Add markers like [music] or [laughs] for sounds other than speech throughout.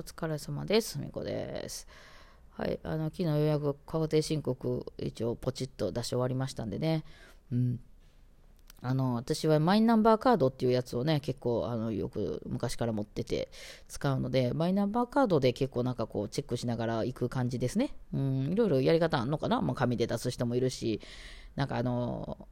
お疲れ様です。みこです。はい、あの昨日ようやく確定申告一応ポチッと出し終わりましたんでね。うん。あの私はマイナンバーカードっていうやつをね結構あのよく昔から持ってて使うのでマイナンバーカードで結構なんかこうチェックしながら行く感じですねうんいろいろやり方あんのかな、まあ、紙で出す人もいるしなんかあの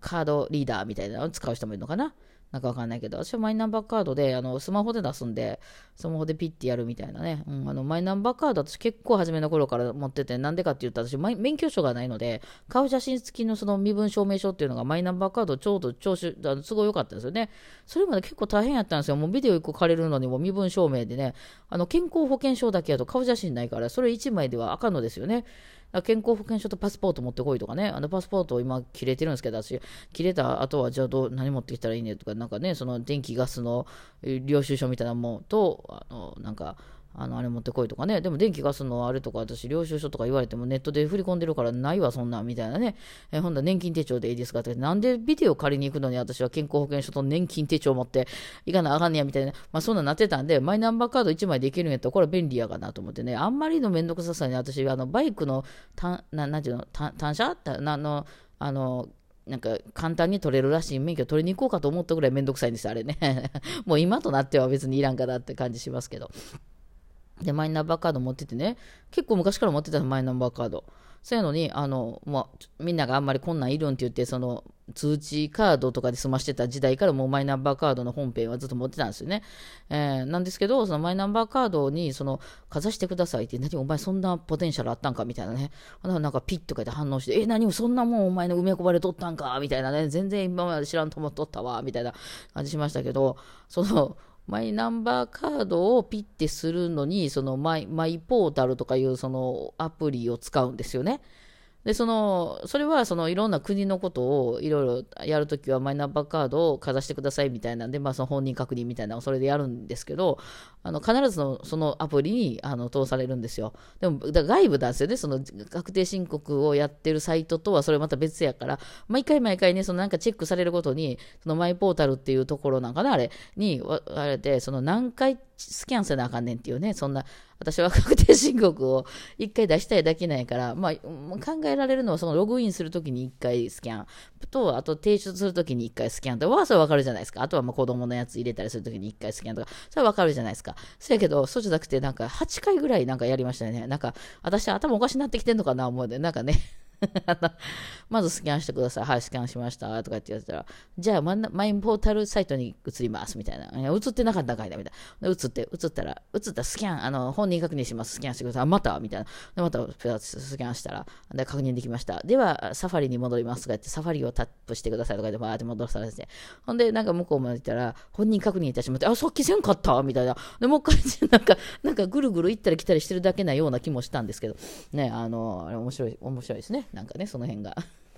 カードリーダーみたいなのを使う人もいるのかな？なんかわかんないけど、私はマイナンバーカードで、あの、スマホで出すんで、スマホでピッてやるみたいなね。うん、あの、マイナンバーカード私結構初めの頃から持ってて、なんでかって言ったら私、免許証がないので、顔写真付きのその身分証明書っていうのがマイナンバーカードちょうど調子、あのすごい良かったんですよね。それまで結構大変やったんですよ。もうビデオ1個借りるのにも身分証明でね、あの、健康保険証だけやと顔写真ないから、それ1枚ではあかんのですよね。健康保険証とパスポート持ってこいとかね、あのパスポートを今切れてるんですけど、私、切れた後はじゃあどう何持ってきたらいいねとか、なんかね、その電気ガスの領収書みたいなものと、あのなんか、あのあれ持ってこいとかね、でも電気ガスのあれとか、私、領収書とか言われてもネットで振り込んでるからないわ、そんなみたいなね、えほんだ年金手帳でいいですかって、なんでビデオ借りに行くのに私は健康保険証と年金手帳持っていかなあかんねやみたいな、まあそんなんなってたんで、マイナンバーカード1枚でいけるんやったら、これは便利やかなと思ってね、あんまりのめんどくささに私、あのバイクのたななんていうの単車？なのあのなんか簡単に取れるらしい免許取りに行こうかと思ったぐらいめんどくさいんですあれね。[laughs] もう今となっては別にいらんかなって感じしますけど。でマイナンバーカード持っててね結構昔から持ってたマイナンバーカードそうやのにあの、まあ、みんながあんまりこんなんいるんって言ってその通知カードとかで済ましてた時代からもうマイナンバーカードの本編はずっと持ってたんですよね。えー、なんですけど、そのマイナンバーカードにそのかざしてくださいって、何お前そんなポテンシャルあったんかみたいなね。なんかピッとかで反応して、え、何そんなもんお前の埋め込まれとったんかみたいなね。全然今まで知らんと思っとったわみたいな感じしましたけど、その、マイナンバーカードをピッてするのに、そのマイマイポータルとかいうそのアプリを使うんですよね。で、その、それはそのいろんな国のことをいろいろやるときはマイナンバーカードをかざしてくださいみたいなんで、まあその本人確認みたいなのをそれでやるんですけど、あの、必ずのそのアプリにあの通されるんですよ。でも、だ外部なんですよね。その確定申告をやってるサイトとはそれまた別やから、毎回毎回ね、そのなんかチェックされることに、そのマイポータルっていうところなんかな、あれに、あれで、その何回スキャンせなあかんねんっていうね、そんな、私は確定申告を1回出したいだけなんやから、まあ、考えられるのは、そのログインするときに1回スキャンと、あと提出するときに1回スキャンとは、それわかるじゃないですか。あとはまあ子供のやつ入れたりするときに1回スキャンとか、それわかるじゃないですか。そやけど、そうじゃなくて、なんか8回ぐらいなんかやりましたよね。なんか、私頭おかしになってきてんのかな思うで、なんかね。[laughs] まずスキャンしてください。はい、スキャンしました。とかって言ってたら、じゃあマインポータルサイトに移ります。みたいな。い、映ってなかったかいな、みたいな。映って、映ったら、映ったらスキャン、あの、本人確認します。スキャンしてください。またみたいな。で、またスキャンしたら、で、確認できました。では、サファリに戻ります。とか言って、サファリをタップしてください。とか言って、バーって戻されて。ほんで、なんか向こうまで行ったら、本人確認いたしまって、あ、さっきせんかったみたいな。で、もう一回、[laughs] なんか、なんかぐるぐる行ったり来たりしてるだけなような気もしたんですけど、ね、あの、あれ面白い、面白いですね。なんかね、その辺が。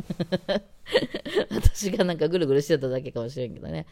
[laughs] 私がなんかぐるぐるしてただけかもしれんけどね。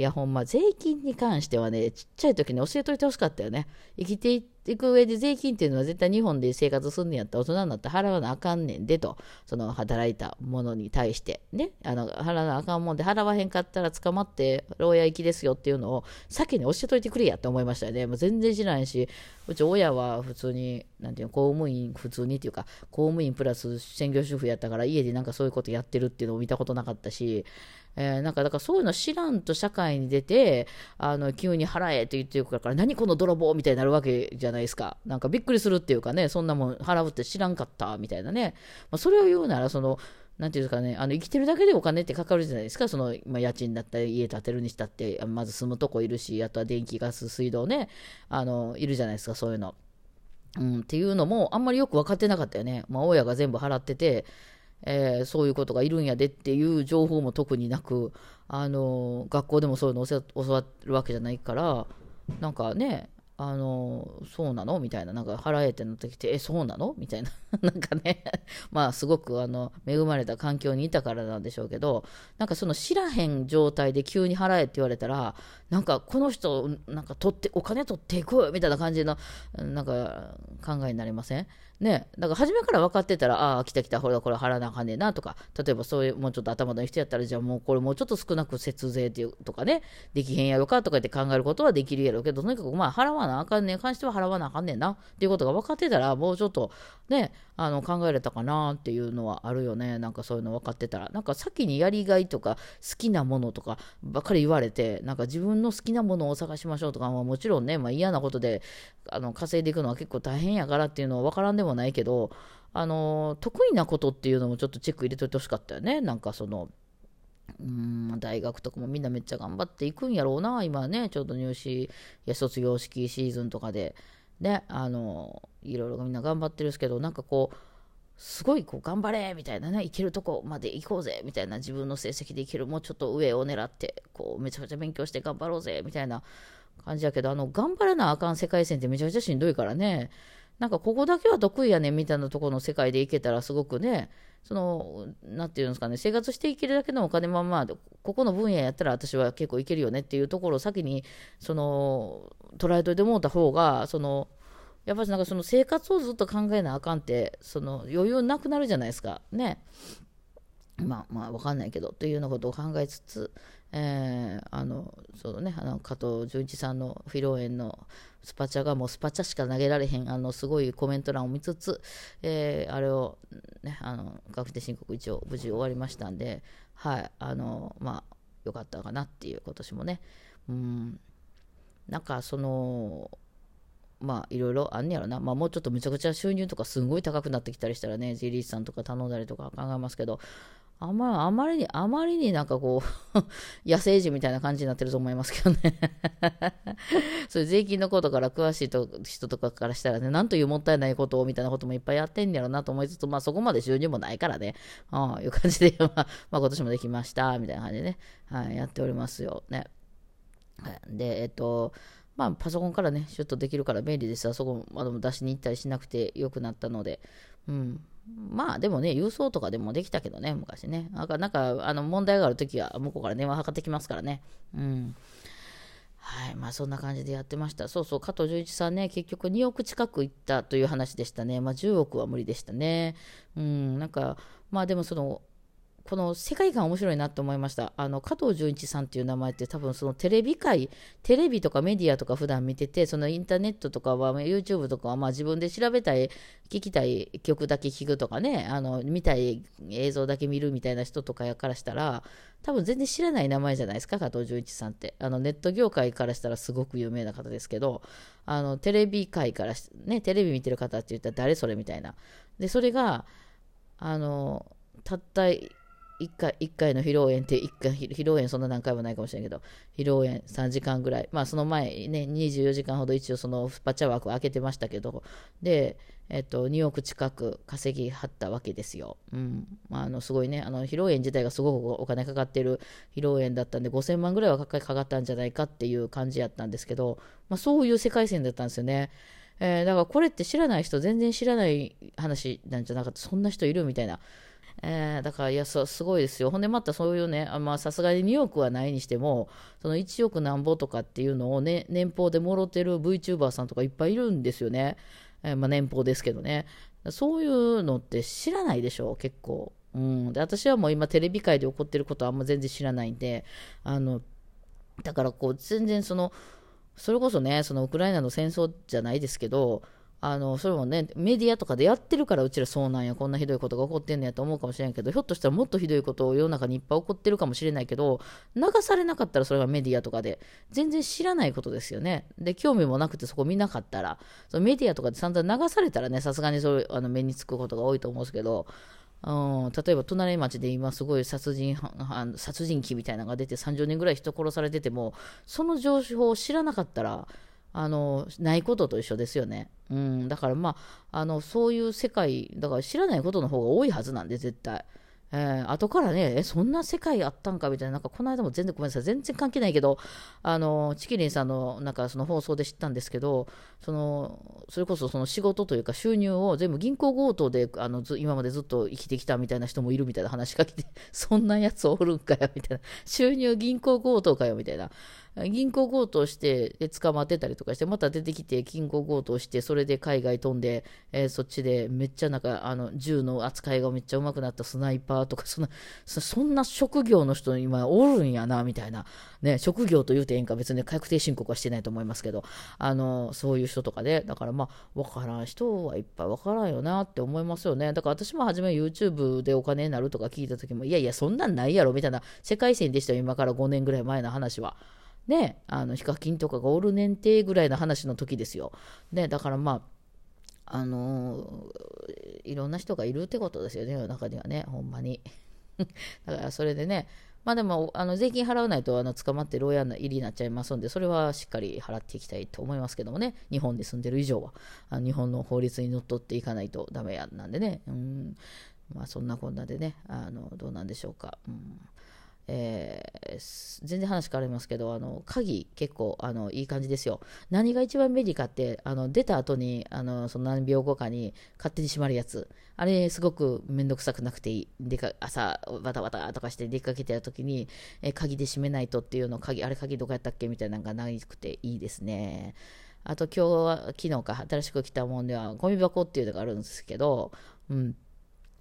いや、ほんま、税金に関してはね、ちっちゃい時に教えといてほしかったよね。生きていく上で税金っていうのは絶対日本で生活すんねやったら大人になって払わなあかんねんでと、その働いたものに対して、ね、あの、払わなあかんもんで払わへんかったら捕まって牢屋行きですよっていうのを先に教えといてくれやって思いましたよね。もう全然知らないし、うち親は普通に、なんていうの、公務員、普通にっていうか、公務員プラス専業主婦やったから家でなんかそういうことやってるっていうのを見たことなかったし、えー、なんかだからそういうの知らんと社会に出てあの急に払えと言ってくるから何この泥棒みたいになるわけじゃないですかなんかびっくりするっていうかねそんなもん払うって知らんかったみたいなね、まあ、それを言うならそのなんていうんですかね、あの生きてるだけでお金ってかかるじゃないですか、その、まあ、家賃だったり、家建てるにしたって、まず住むとこいるし、あとは電気、ガス、水道ね、あのいるじゃないですか、そういうの。うん、っていうのも、あんまりよく分かってなかったよね。まあ、親が全部払ってて、えー、そういうことがいるんやでっていう情報も特になく、あの学校でもそういうの教わるわけじゃないからなんかねあのそうなの？みたいな、なんか腹えてなってきて、え、そうなの？みたいな。[laughs] なんかね、[laughs] まあすごくあの恵まれた環境にいたからなんでしょうけど、なんかその知らへん状態で急に払えって言われたら、なんかこの人、なんか取って、お金取っていくみたいな感じの、なんか考えになりません？ね、だから初めから分かってたら、ああ、来た来た、ほら、これ払わなあかんねえなとか、例えばそういう、もうちょっと頭のいい人やったら、じゃあもうこれもうちょっと少なく節税っていうとかね、できへんやろかとかって考えることはできるやろうけど、とにかくまあ払わないなあかんねん。関しては払わなあかんねんな。っていうことが分かってたらもうちょっとねあの考えれたかなっていうのはあるよね。なんかそういうの分かってたら。なんか先にやりがいとか好きなものとかばっかり言われてなんか自分の好きなものを探しましょうとか、まあ、もちろんね、まあ、嫌なことであの稼いでいくのは結構大変やからっていうのは分からんでもないけどあの得意なことっていうのもちょっとチェック入れといてほしかったよね。なんかそのうん大学とかもみんなめっちゃ頑張っていくんやろうな今ね。ちょうど入試や卒業式シーズンとかで。ねあのいろいろみんな頑張ってるんですけどなんかこうすごいこう頑張れみたいなね。いけるとこまで行こうぜみたいな。自分の成績でいけるもうちょっと上を狙ってこうめちゃめちゃ勉強して頑張ろうぜみたいな。感じやけどあの頑張らなあかん世界線ってめちゃめちゃしんどいからね。なんかここだけは得意やねみたいなとこの世界でいけたらすごくね。その、なんていうんですかね、生活していけるだけのお金もまあ、ここの分野やったら私は結構いけるよねっていうところを先に、その、捉えといてもうた方が、その、やっぱりなんかその生活をずっと考えなあかんって、その余裕なくなるじゃないですか。ね。まあまあわかんないけどというようなことを考えつつ、えー、あのそうね。あの加藤純一さんの披露宴のスパチャがもうスパチャしか投げられへんあのすごいコメント欄を見つつ、えー、あれを、ね、あの確定申告一応無事終わりましたんではい。あのまあよかったかなっていう今年もね。うん。なんかそのまあいろいろあんねやろな、まあ、もうちょっとむちゃくちゃ収入とかすごい高くなってきたりしたらね、ジリーさんとか頼んだりとか考えますけど、あまあまりに、あまりになんかこう [laughs] 野生児みたいな感じになってると思いますけどね [laughs] そういう税金のことから詳しいと人とかからしたらね、なんというもったいないことをみたいなこともいっぱいやってんやろなと思いつつ、まあそこまで収入もないからね、ああいう感じで、[laughs] まあ、まあ今年もできました、みたいな感じでね、はい、やっておりますよ。ね。で、えっと、まあ、パソコンからね、シュッとできるから便利です。あそこまでも出しに行ったりしなくてよくなったので、うん。まあ、でもね、郵送とかでもできたけどね、昔ね。なんか、なんかあの問題があるときは、向こうから電話かってきますからね。うん。はい。まあ、そんな感じでやってました。そうそう、加藤純一さんね、結局2億近く行ったという話でしたね。まあ、10億は無理でしたね。うん。なんか、まあ、でもその、この世界観面白いなって思いました。あの、加藤純一さんっていう名前って多分そのテレビ界、テレビとかメディアとか普段見てて、そのインターネットとかは、YouTube とかはまあ自分で調べたい、聞きたい曲だけ聞くとかね、あの、見たい映像だけ見るみたいな人とかやからしたら、多分全然知らない名前じゃないですか、加藤純一さんって。あの、ネット業界からしたらすごく有名な方ですけど、あの、テレビ界からね、テレビ見てる方って言ったら誰それみたいな。で、それが、あの、たった1回 ,1 回の披露宴って1回披露宴そんな何回もないかもしれないけど披露宴3時間ぐらい。まあその前ね24時間ほど一応そのパチャ枠を開けてましたけどでえっと2億近く稼ぎはったわけですよ、うん。まあ、あのすごいねあの披露宴自体がすごくお金かかってる披露宴だったんで5000万ぐらいはかかったんじゃないかっていう感じやったんですけど、まあ、そういう世界線だったんですよね。えー、だからこれって知らない人全然知らない話なんじゃなかった。そんな人いるみたいな。えー、だから、いや、すごいですよ。ほんで、またそういうね、まあ、さすがに2億はないにしても、その1億なんぼとかっていうのを、ね、年俸でもろてる VTuber さんとかいっぱいいるんですよね。えー、まあ、年俸ですけどね。そういうのって知らないでしょ、結構。うん。で、私はもう今、テレビ界で起こってることはあんま全然知らないんで、あの、だからこう、全然その、それこそね、そのウクライナの戦争じゃないですけど、あのそれもねメディアとかでやってるからうちらそうなんやこんなひどいことが起こってんのやと思うかもしれないけどひょっとしたらもっとひどいことを世の中にいっぱい起こってるかもしれないけど流されなかったらそれがメディアとかで全然知らないことですよねで興味もなくてそこ見なかったらそのメディアとかで散々流されたらねさすがにそれあの目につくことが多いと思うんですけどうん、例えば隣町で今すごい殺人殺人鬼みたいなのが出て30人ぐらい人殺されててもその情報を知らなかったらあのないことと一緒ですよね。うん、だからまああのそういう世界だから知らないことの方が多いはずなんで絶対。えー、後からね、え、そんな世界あったんかみたいな、なんかこの間も全然ごめんなさい、全然関係ないけど、あの、チキリンさんのなんかその放送で知ったんですけど、その、それこそその仕事というか収入を全部銀行強盗で、あの、今までずっと生きてきたみたいな人もいるみたいな話が来て、[laughs] そんなやつおるんかよ、みたいな。収入銀行強盗かよ、みたいな。銀行強盗してで捕まってたりとかしてまた出てきて銀行強盗してそれで海外飛んで、えー、そっちでめっちゃなんかあの銃の扱いがめっちゃうまくなったスナイパーとかそんなそんな職業の人今おるんやなみたいな、ね、職業と言うてええんか別に確定申告はしてないと思いますけどあのそういう人とかでだからまあ分からん人はいっぱい分からんよなって思いますよねだから私も初め YouTube でお金になるとか聞いた時もいやいやそんなんないやろみたいな世界線でしたよ今から5年ぐらい前の話は。ね、あのヒカキンとかがおる年齢ぐらいの話の時ですよ。ね、だからまあ、あの、いろんな人がいるってことですよね、世の中にはね、ほんまに。[laughs] だからそれでね、まあでも、あの税金払わないとあの捕まって牢屋入りになっちゃいますんで、それはしっかり払っていきたいと思いますけどもね、日本で住んでる以上は、あの日本の法律にのっとっていかないとダメやなんでね、うん、まあそんなこんなでね、あのどうなんでしょうか。うんえー、全然話変わりますけど、あの鍵、結構あのいい感じですよ。何が一番便利かって、あの出た後にあのその何秒後かに勝手に閉まるやつ、あれ、すごくめんどくさくなくていい、でか朝、バタバタとかして出かけてるときに、えー、鍵で閉めないとっていうの、鍵、あれ、鍵どこやったっけみたいなのがなくていいですね。あと、今日は、昨日か、新しく来たもんでは、ゴミ箱っていうのがあるんですけど、うん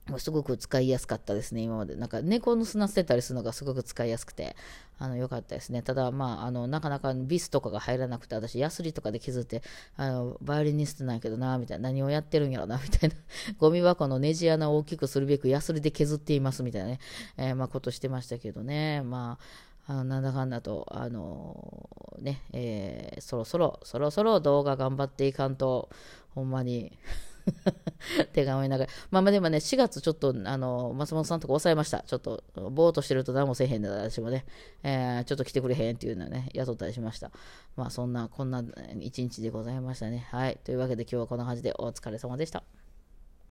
もうすごく使いやすかったですね、今まで。なんか猫の砂捨てたりするのがすごく使いやすくて、あの、良かったですね。ただ、まあ、あの、なかなかビスとかが入らなくて、私、ヤスリとかで削って、あの、バイオリニストなんやけどな、みたいな、何をやってるんやろな、[laughs] みたいな、ゴミ箱のネジ穴を大きくするべくヤスリで削っています、みたいなね、えー、まあ、ことしてましたけどね、まあ、あのなんだかんだと、あのー、ね、えー、そろそろ、そろそろ動画頑張っていかんと、ほんまに。手が思いながら。まあまあでもね、4月ちょっと、あの、松本さんとか抑えました。ちょっと、ぼーっとしてると何もせえへんで、私もね、えー、ちょっと来てくれへんっていうのはね、雇ったりしました。まあそんな、こんな一日でございましたね。はい。というわけで今日はこんな感じでお疲れ様でした。